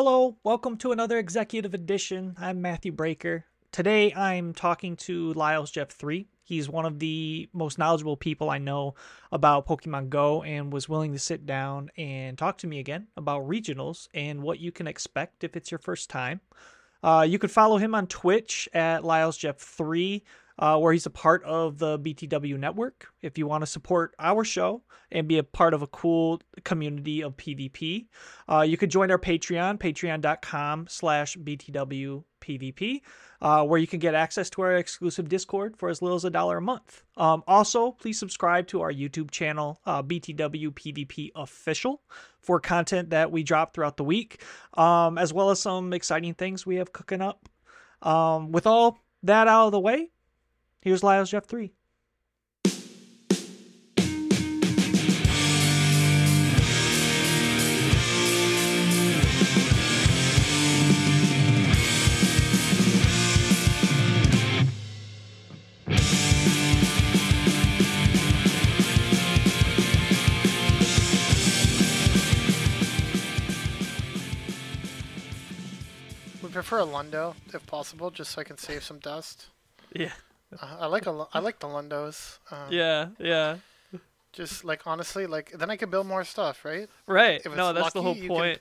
Hello, welcome to another executive edition. I'm Matthew Breaker. Today I'm talking to Lyles Jeff 3. He's one of the most knowledgeable people I know about Pokemon Go and was willing to sit down and talk to me again about regionals and what you can expect if it's your first time. Uh, you could follow him on Twitch at Lyles Jeff 3 uh, where he's a part of the BTW network. If you want to support our show and be a part of a cool community of PvP, uh, you could join our Patreon, patreon.com slash BTW PvP, uh, where you can get access to our exclusive Discord for as little as a dollar a month. Um, also, please subscribe to our YouTube channel, uh, Official, for content that we drop throughout the week, um, as well as some exciting things we have cooking up. Um, with all that out of the way, Here's Lyles Jeff 3. We prefer a Lundo if possible, just so I can save some dust. Yeah. Uh, I like a I like the Lundos. Um, Yeah, yeah. Just like honestly, like then I can build more stuff, right? Right. No, that's the whole lucky, you can- point.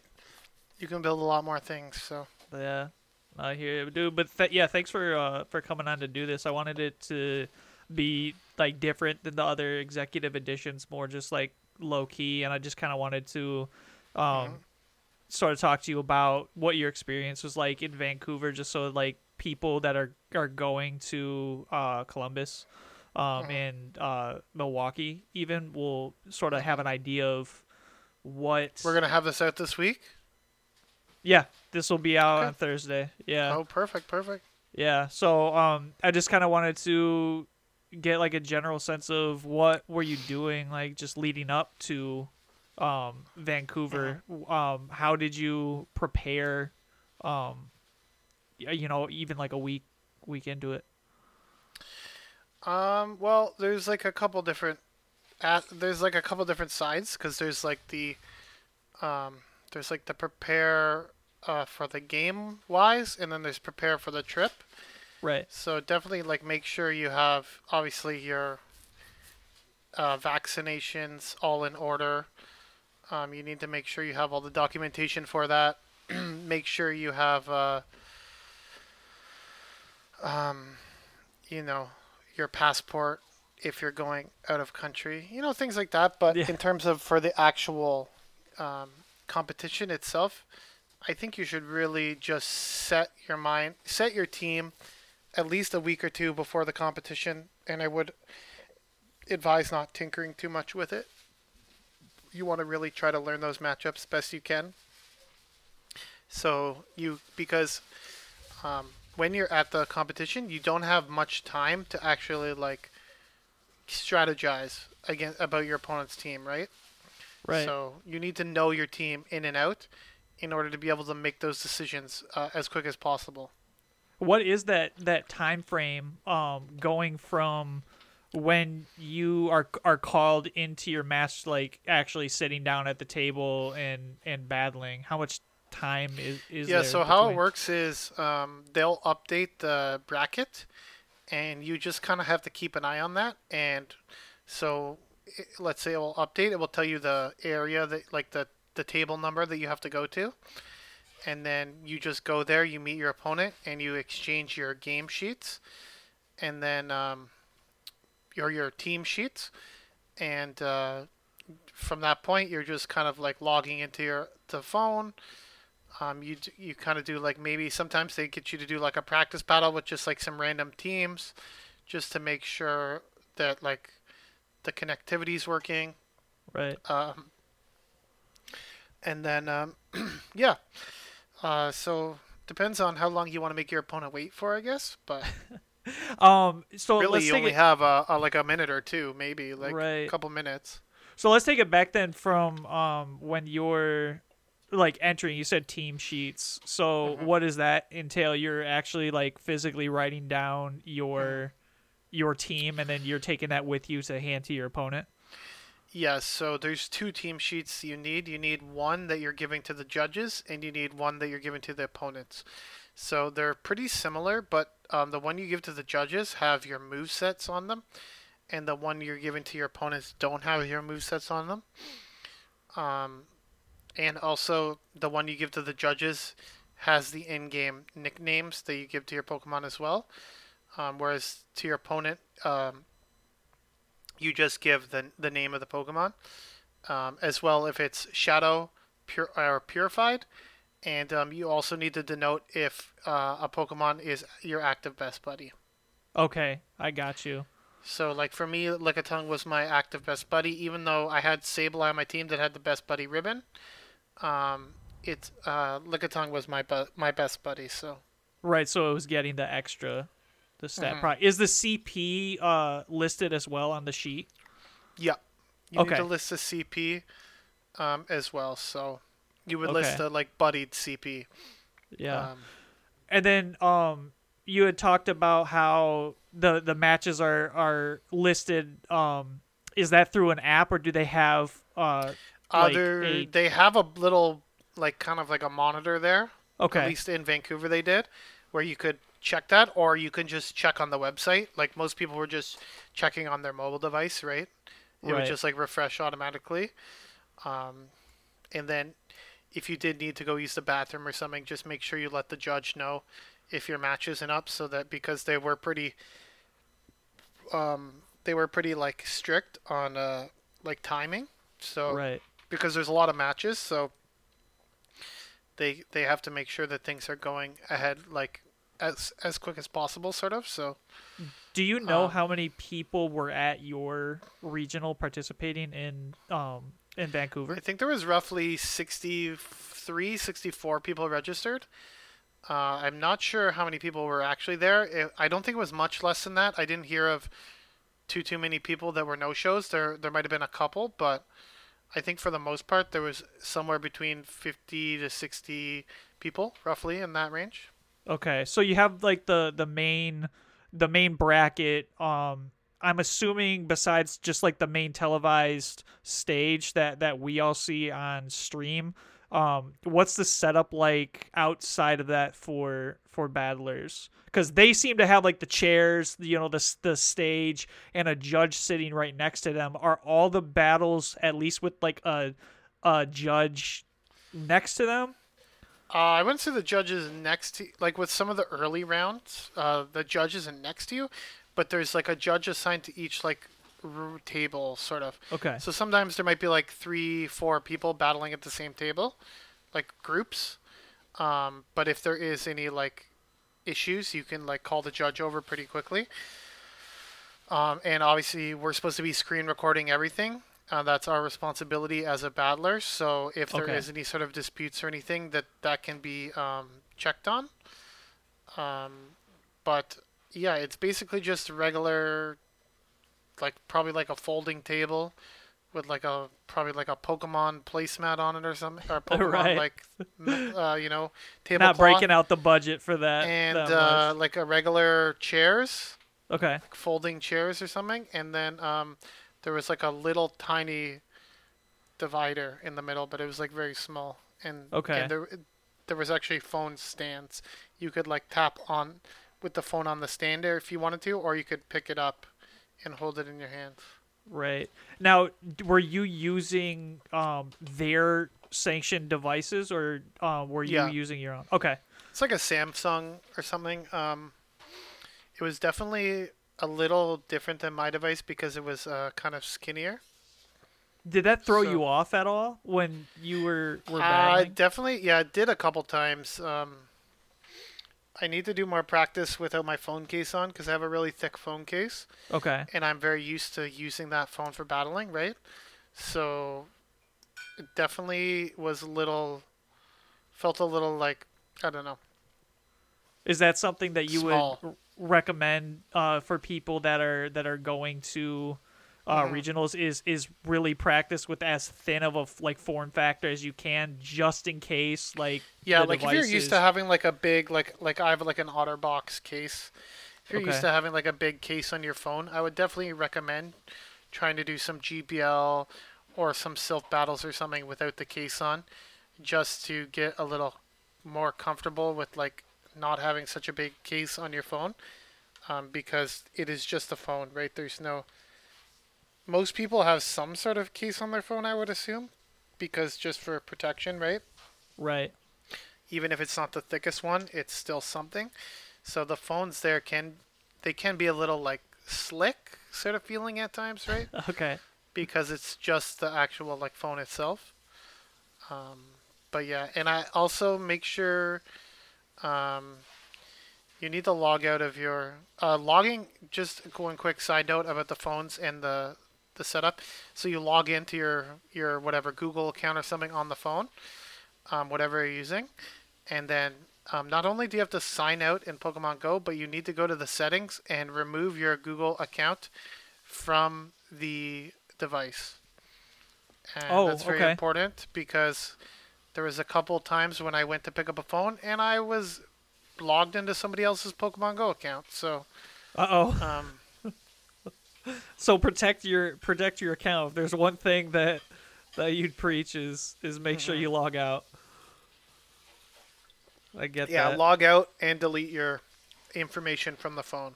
You can build a lot more things. So Yeah. I hear you, dude. But th- yeah, thanks for uh, for coming on to do this. I wanted it to be like different than the other executive editions, more just like low key, and I just kind of wanted to um Mm-hmm. sort of talk to you about what your experience was like in Vancouver, just so like people that are are going to uh, Columbus um, Mm-hmm. and uh, Milwaukee even will sort of have an idea of what we're gonna have this out this week. yeah this will be out Okay. on Thursday yeah Oh, perfect, perfect. yeah so um I just kind of wanted to get like a general sense of what were you doing like just leading up to um Vancouver um how did you prepare um you know even like a week week into it Um, well, there's like a couple different, there's like a couple different sides because there's like the, um, there's like the prepare uh, for the game wise, and then there's prepare for the trip. right So definitely like make sure you have obviously your uh, vaccinations all in order. Um, you need to make sure you have all the documentation for that. make sure you have, uh, um, you know, your passport if you're going out of country. You know things like that. But Yeah. in terms of for the actual um, competition itself, I think you should really just set your mind, set your team at least a week or two before the competition, and I would advise not tinkering too much with it. You want to really try to learn those matchups best you can. So you because um, when you're at the competition, you don't have much time to actually like strategize again about your opponent's team, right? right So you need to know your team in and out in order to be able to make those decisions uh, as quick as possible. what is that that time frame um going from when you are are called into your match like actually sitting down at the table and and battling how much time is is yeah, so how it works is um, they'll update the bracket, and you just kind of have to keep an eye on that. And so it, let's say it will update. It will tell you the area that like the the table number that you have to go to, and then you just go there. You meet your opponent and you exchange your game sheets, and then um, your your team sheets, and uh, from that point you're just kind of like logging into your the phone. Um, you you kind of do like maybe sometimes they get you to do like a practice battle with just like some random teams, just to make sure that like the connectivity's working. Right. Um, and then um, yeah, uh, so depends on how long you want to make your opponent wait for, I guess. But Um. So really, you only it. have a, a, like a minute or two, maybe like Right. a couple minutes. So let's take it back then from um when you're like entering. You said team sheets. So Mm-hmm. what does that entail? You're actually like physically writing down your your team, and then you're taking that with you to hand to your opponent. Yes, so there's two team sheets you need. You need one that you're giving to the judges, and you need one that you're giving to the opponents. So they're pretty similar, but um, the one you give to the judges have your move sets on them, and the one you're giving to your opponents don't have your move sets on them. Um, and also the one you give to the judges has the in-game nicknames that you give to your Pokemon as well. Um, whereas to your opponent, um, you just give the the name of the Pokemon, um, as well if it's Shadow, pure or Purified, and um, you also need to denote if uh, a Pokemon is your active best buddy. Okay, I got you. So like for me, Lickitung was my active best buddy, even though I had Sableye on my team that had the best buddy ribbon. Um, it uh, Lickitung was my bu- my best buddy. So Right. So it was getting the extra, the stat. Mm-hmm. Pro- is the CP uh listed as well on the sheet? yeah, you Okay. need to list the CP um, as well. So you would list Okay. the like buddied CP. Yeah. Um, And then um you had talked about how the the matches are are listed um is that through an app or do they have uh like Other a- they have a little like kind of like a monitor there. okay At least in Vancouver they did, where you could check that, or you can just check on the website. Like most people were just checking on their mobile device, right? It would just like refresh automatically. Um, and then if you did need to go use the bathroom or something, just make sure you let the judge know if your match isn't up, so that because they were pretty, um, they were pretty like strict on uh like timing. So right because there's a lot of matches, so they they have to make sure that things are going ahead like as as quick as possible, sort of. So do you know um, how many people were at your regional participating in um in Vancouver I think there was roughly 63, 64 people registered. Uh, I'm not sure how many people were actually there. It, I don't think it was much less than that. I didn't hear of too too many people that were no shows. There there might have been a couple, but I think for the most part there was somewhere between 50 to 60 people, roughly in that range. Okay, so you have like the the main the main bracket. Um, I'm assuming besides just like the main televised stage that that we all see on stream. Um, what's the setup like outside of that for for battlers? Because they seem to have like the chairs, you know, the the stage, and a judge sitting right next to them. Are all the battles at least with like a a judge next to them? Uh, I wouldn't say the judge is next to like with some of the early rounds. Uh, the judge isn't next to you, but there's like a judge assigned to each like table, sort of. Okay. So sometimes there might be like three, four people battling at the same table, like groups. Um, but if there is any like issues, you can like call the judge over pretty quickly. Um, and obviously, we're supposed to be screen recording everything. Uh, that's our responsibility as a battler. So if there is Okay. any sort of disputes or anything, that that can be um, checked on. Um, but yeah, it's basically just regular, like probably like a folding table, with like a probably like a Pokemon placemat on it or something, or Pokemon Right. like uh, you know tablecloth, Not breaking out the budget for that. and that uh, like a regular chairs okay. folding chairs or something, and then um, there was like a little tiny divider in the middle, but it was like very small. And Okay. and there there was actually phone stands. You could like tap on with the phone on the stand there if you wanted to, or you could pick it up and hold it in your hand. Right. Now, were you using um, their sanctioned devices or uh, were you Yeah. using your own? Okay. It's like a Samsung or something. Um, it was definitely a little different than my device because it was uh, kind of skinnier. Did that throw So- you off at all when you were were Uh, definitely, yeah, it did a couple times. Um, I need to do more practice without my phone case on because I have a really thick phone case, okay. and I'm very used to using that phone for battling, right? So, it definitely was a little, felt a little like, I don't know. Is that something that you Small. would recommend uh, for people that are that are going to uh, Mm-hmm. regionals? Is is really practice with as thin of a like form factor as you can, just in case like Yeah, like if you're used to having like a big like like I have like an OtterBox case. If you're Okay. used to having like a big case on your phone, I would definitely recommend trying to do some GPL or some Silph battles or something without the case on, just to get a little more comfortable with like not having such a big case on your phone, um, because it is just a phone, right? There's no. Most people have some sort of case on their phone, I would assume, because just for protection, right? right. even if it's not the thickest one, it's still something. So the phones there can they can be a little like slick sort of feeling at times, right? Okay. because it's just the actual like phone itself. Um, but yeah, and I also make sure um, you need to log out of your uh, logging. Just one quick side note about the phones and the the setup. So you log into your your whatever Google account or something on the phone, um, whatever you're using, and then um, not only do you have to sign out in Pokemon Go, but you need to go to the settings and remove your Google account from the device. And Oh, that's very okay. important because there was a couple times when I went to pick up a phone and I was logged into somebody else's Pokemon Go account. So, Uh oh. um, So protect your protect your account. If there's one thing that that you'd preach is is make sure you log out. I get yeah, that. log out and delete your information from the phone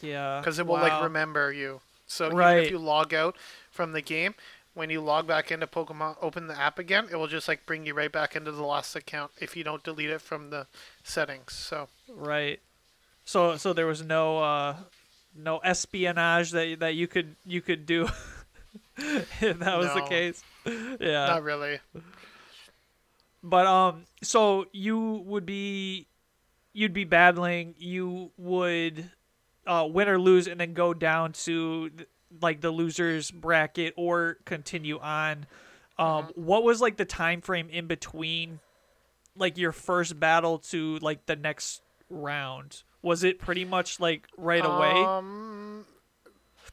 yeah. because it will wow. like remember you. So even Right. if you log out from the game, when you log back into Pokemon, open the app again, it will just like bring you right back into the last account if you don't delete it from the settings. So Right. So so there was no uh no espionage that that you could you could do if that was the case. Yeah. not really. But um, so you would be, you'd be battling. You would, uh, win or lose, and then go down to like the losers bracket or continue on. Um, what was like the time frame in between, like your first battle to like the next round? Was it pretty much like right away? Um,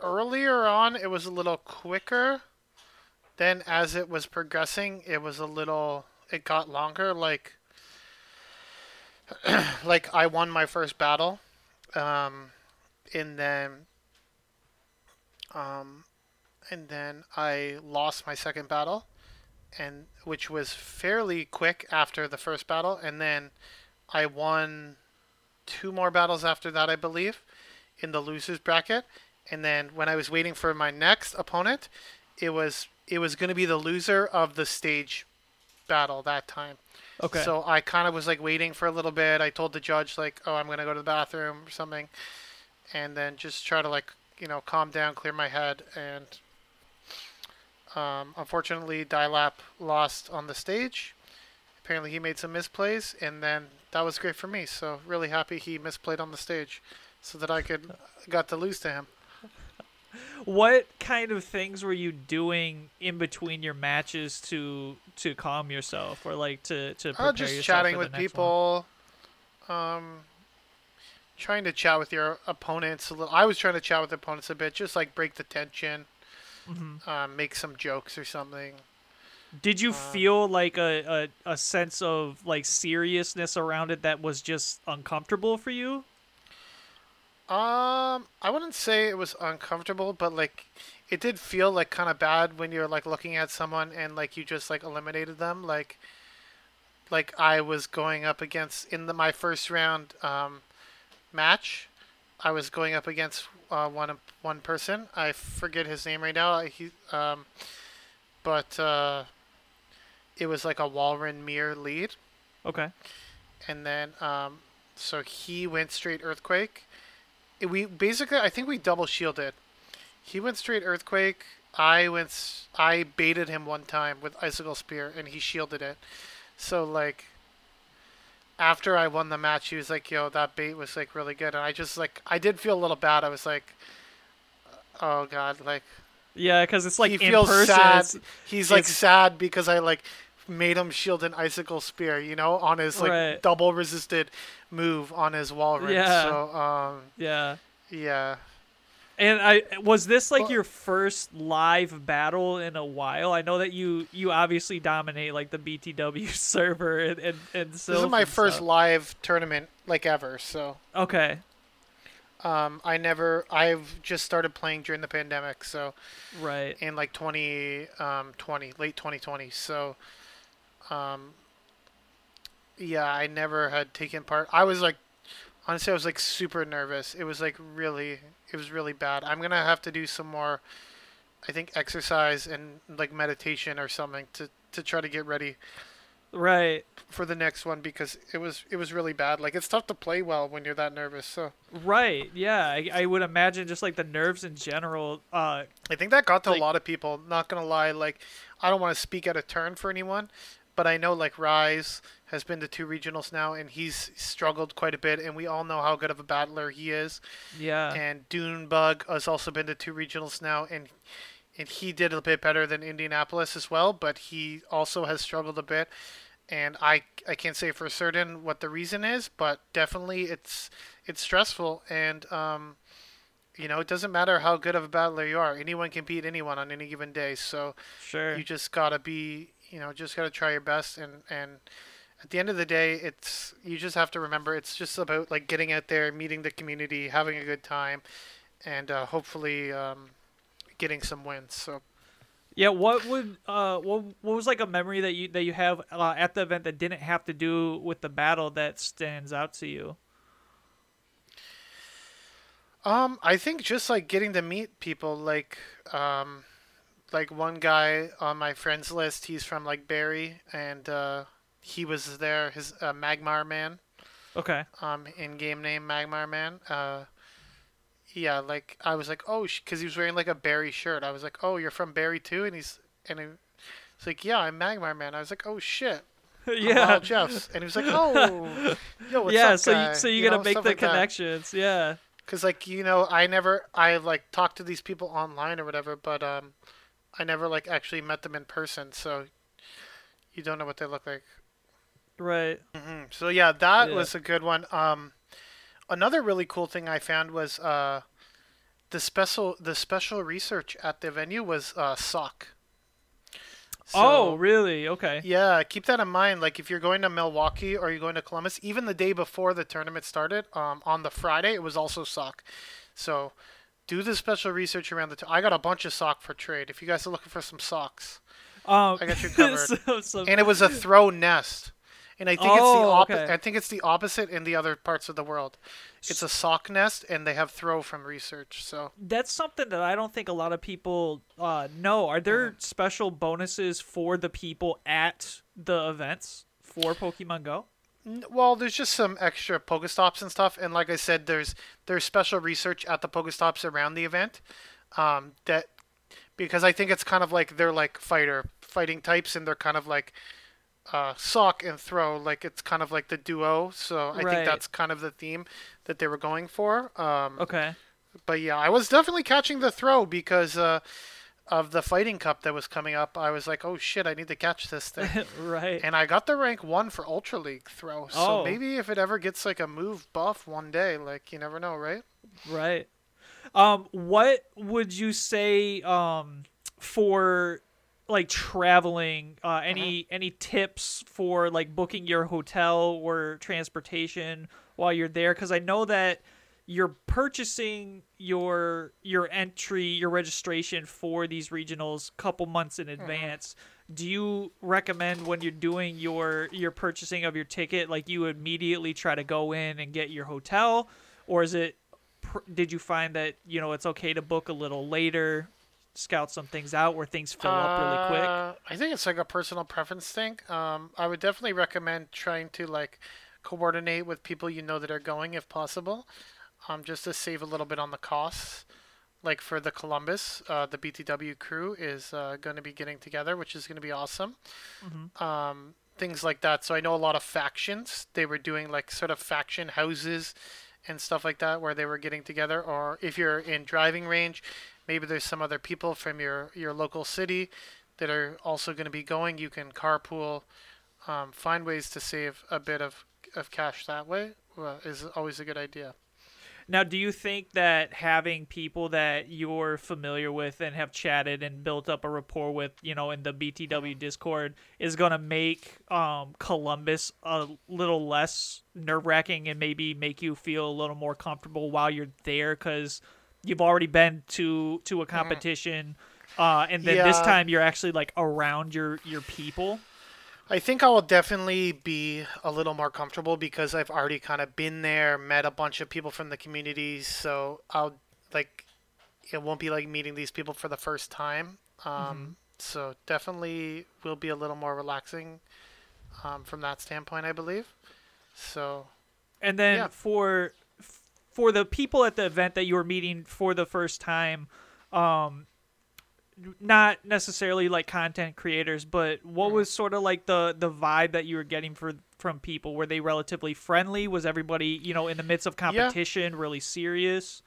earlier on, it was a little quicker. Then, as it was progressing, it was a little. It got longer. Like, like I won my first battle, um, and then, um, and then I lost my second battle, and which was fairly quick after the first battle, and then I won two more battles after that, I believe, in the losers bracket. And then when I was waiting for my next opponent, it was it was going to be the loser of the stage battle that time. okay. So I kind of was like waiting for a little bit. I told the judge like, "Oh, I'm going to go to the bathroom or something." And then just try to like, you know, calm down, clear my head and um, unfortunately, Dilap lost on the stage. Apparently, he made some misplays, and then that was great for me. So really happy he misplayed on the stage, so that I could got to lose to him. what kind of things were you doing in between your matches to to calm yourself or like to to prepare Uh, just yourself chatting for with the next one? people, um, trying to chat with your opponents a little. I was trying to chat with opponents a bit, just like break the tension, Mm-hmm. um, make some jokes or something. Did you feel like a, a, a sense of like seriousness around it that was just uncomfortable for you? Um, I wouldn't say it was uncomfortable, but like, it did feel like kind of bad when you're like looking at someone and like you just like eliminated them. Like, like I was going up against in the my first round um, match. I was going up against uh, one one person. I forget his name right now. He um, but uh, it was like a Walrein Mir lead, Okay. and then um, so he went straight earthquake. We basically, I think we double shielded. He went straight earthquake. I went. I baited him one time with icicle spear, and he shielded it. So like, after I won the match, he was like, "Yo, that bait was like really good," and I just like, I did feel a little bad. I was like, "Oh God!" Like Yeah, because it's like he feels person. sad. He's like sad because I like made him shield an icicle spear, you know, on his like Right. double resisted move on his wall ring. Yeah. So um yeah. yeah. And I was this like Well- your first live battle in a while? I know that you you obviously dominate like the BTW server and and, and This is my first stuff. live tournament like ever, so Okay, um I never I've just started playing during the pandemic, so right. in like 20 um 20 late 2020. So um yeah, I never had taken part. I was like honestly I was like super nervous. It was like really it was really bad. I'm going to have to do some more I think exercise and like meditation or something to to try to get ready Right. for the next one because it was it was really bad. Like it's tough to play well when you're that nervous. So Right. Yeah. I, I would imagine just like the nerves in general. Uh, I think that got to Like- a lot of people. Not gonna lie, like I don't want to speak out of turn for anyone, but I know like Rise has been to two regionals now, and he's struggled quite a bit, and we all know how good of a battler he is. yeah. And Dunebug has also been to two regionals now, and and he did a bit better than Indianapolis as well, but he also has struggled a bit. And I I can't say for certain what the reason is, but definitely it's it's stressful and um you know, it doesn't matter how good of a battler you are. Anyone can beat anyone on any given day. So sure. you just gotta be, you know, just gotta try your best. And and at the end of the day, it's you just have to remember it's just about like getting out there, meeting the community, having a good time, and uh, hopefully um, getting some wins. So Yeah, what would uh what what was like a memory that you that you have uh, at the event that didn't have to do with the battle that stands out to you? Um, I think just like getting to meet people, like um, like one guy on my friends list, he's from like Barrie, and uh, he was there. His uh, Magmar man, Okay. um, in game name Magmar man. Uh, yeah, like I was like, oh, because he was wearing like a Barrie shirt. I was like, oh, you're from Barrie too, and he's and he's like, yeah, I'm Magmar man. I was like, oh shit. Yeah. Wild Jeffs, and he was like, "Oh, yo, what's yeah, up, so guy?" you so you, know, gotta make the like that. connections. Yeah. Cause like you know, I never I like talked to these people online or whatever, but um, I never like actually met them in person, so you don't know what they look like. Right. hmm So yeah, that Yeah. was a good one. Um, another really cool thing I found was uh, the special the special research at the venue was uh, Sawk. oh, really? Okay. yeah, keep that in mind. Like if you're going to Milwaukee or you're going to Columbus, even the day before the tournament started, um, on the Friday it was also Sawk. So do the special research around the. T- I got a bunch of Sawk for trade. If you guys are looking for some socks, Um, I got you covered. so, so, and it was a Throh nest, and I think it's the Oh, opposite. okay. I think it's the opposite in the other parts of the world. It's a Sawk nest, and they have Throh from research. So that's something that I don't think a lot of people uh, know. Are there Uh-huh. special bonuses for the people at the events for Pokemon Go? Well, there's just some extra Pokestops and stuff, and like I said, there's there's special research at the Pokestops around the event. Um, that because I think it's kind of like they're like fighter fighting types, and they're kind of like uh, Sawk and Throh, like it's kind of like the duo. So I Right. think that's kind of the theme that they were going for. Um, Okay. but yeah, I was definitely catching the Throh because uh, of the fighting cup that was coming up. I was like, oh shit, I need to catch this thing. right. and I got the rank one for Ultra League Throh. So Oh. maybe if it ever gets like a move buff one day, like you never know, right? Right. Um, what would you say um for like traveling? Uh, any any tips for like booking your hotel or transportation while you're there? Because I know that you're purchasing your your entry your registration for these regionals a couple months in advance do you recommend when you're doing your your purchasing of your ticket like you immediately try to go in and get your hotel or is it pr- did you find that you know it's okay to book a little later, scout some things out where things fill up really quick? Uh, I think it's like a personal preference thing. Um, I would definitely recommend trying to like coordinate with people you know that are going if possible, um, just to save a little bit on the costs. Like for the Columbus, uh, the BTW crew is uh, going to be getting together, which is going to be awesome. Um, things like that. So I know a lot of factions. They were doing like sort of faction houses and stuff like that where they were getting together. Or if you're in driving range, maybe there's some other people from your, your local city that are also going to be going. You can carpool, um, find ways to save a bit of, of cash that way uh, is always a good idea. Now, do you think that having people that you're familiar with and have chatted and built up a rapport with, you know, in the BTW Discord, is going to make um, Columbus a little less nerve wracking and maybe make you feel a little more comfortable while you're there? Because you've already been to to a competition, uh, and then this time you're actually like around your your people. I think I will definitely be a little more comfortable because I've already kind of been there, met a bunch of people from the communities, so I'll like it won't be like meeting these people for the first time. Um, So definitely will be a little more relaxing um, from that standpoint, I believe. So And then Yeah. for for the people at the event that you were meeting for the first time, um, not necessarily like content creators, but what was sort of like the the vibe that you were getting for from people? Were they relatively friendly? Was everybody you know in the midst of competition really serious?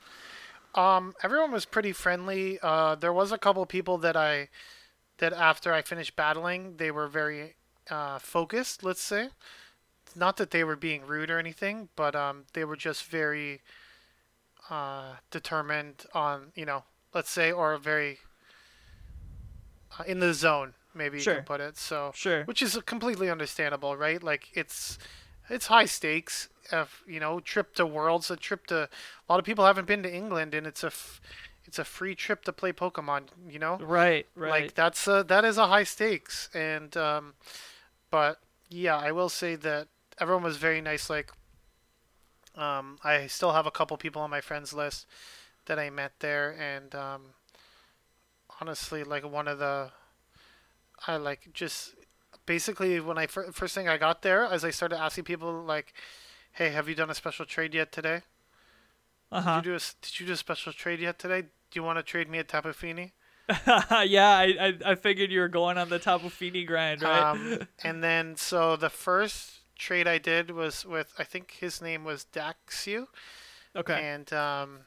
Um, everyone was pretty friendly. Uh, there was a couple people that I that after I finished battling, they were very uh, focused. Let's say, not that they were being rude or anything, but um, they were just very uh, determined on you know, let's say, or very uh, in the zone. Maybe you can put it. So Sure. which is completely understandable, right? Like it's it's high stakes. Of you know, trip to Worlds, a trip to a lot of people haven't been to England, and it's a f- it's a free trip to play Pokemon. You know, Right, right. like that's a, that is a high stakes, and um, but yeah, I will say that everyone was very nice. Like, um, I still have a couple people on my friends list that I met there, and um, honestly, like one of the, I like just basically when I fir- first thing I got there, as I started asking people like, "Hey, have you done a special trade yet today? uh huh. Did you do a Did you do a special trade yet today? Do you want to trade me a Tapu Fini?" yeah, I, I I figured you were going on the Fini grind, right? Um, and then so the first trade I did was with I think his name was Daxu, okay. and um,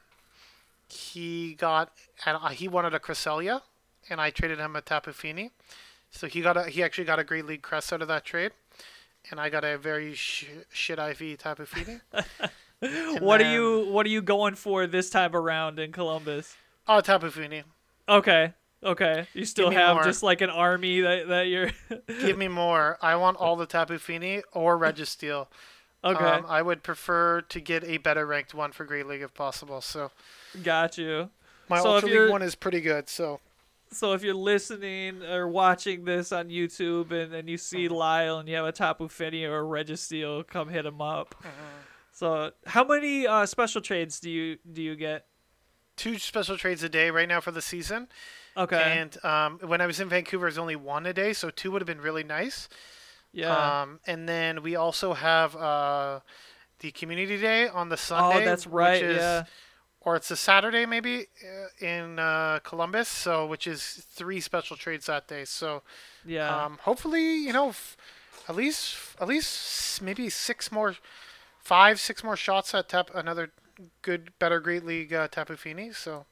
he got and uh, he wanted a Cresselia, and I traded him a Tapu Fini. So he got a he actually got a Great League Crest out of that trade, and I got a very sh- shit IV Tapu Fini. What are you what are you going for this time around in Columbus? Oh, Tapu Fini. Okay. Okay. You still have more. just like an army that, that you're Give me more. I want all the Tapu Fini or Registeel. Okay. Um, I would prefer to get a better ranked one for Great League if possible. So Got you. my So Ultra League one is pretty good. So So if you're listening or watching this on YouTube and, and you see Uh-huh. Lyle and you have a Tapu Fini or a Registeel, come hit him up. Uh-huh. So how many uh, special trades do you do you get? two special trades a day right now for the season. Okay. And um, when I was in Vancouver, it was only one a day, so two would have been really nice. Yeah. Um, and then we also have uh, the Community Day on the Sunday. oh, that's right. Which is, yeah. Or it's a Saturday maybe uh, in uh, Columbus, so which is three special trades that day. So Yeah. um, hopefully, you know, f- at least at least maybe six more, five six more shots at tap another good, better Great League uh, Tapu Fini. So.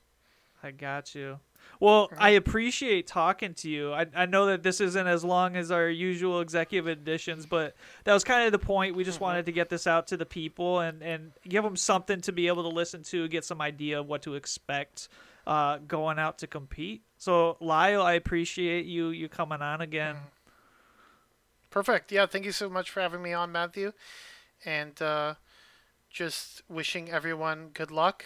I got you. Well, I appreciate talking to you. I, I know that this isn't as long as our usual executive editions, but that was kind of the point. We just wanted to get this out to the people and, and give them something to be able to listen to, get some idea of what to expect uh, going out to compete. So, Lyle, I appreciate you you coming on again. Perfect. Yeah, thank you so much for having me on, Matthew. And uh, just wishing everyone good luck.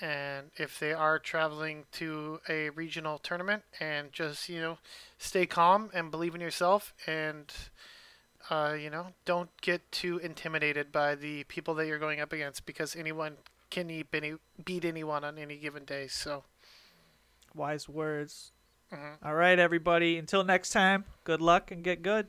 And if they are traveling to a regional tournament, and just, you know, stay calm and believe in yourself. And, uh, you know, don't get too intimidated by the people that you're going up against because anyone can he beat anyone on any given day. So wise words. Mm-hmm. All right, everybody. Until next time, good luck and get good.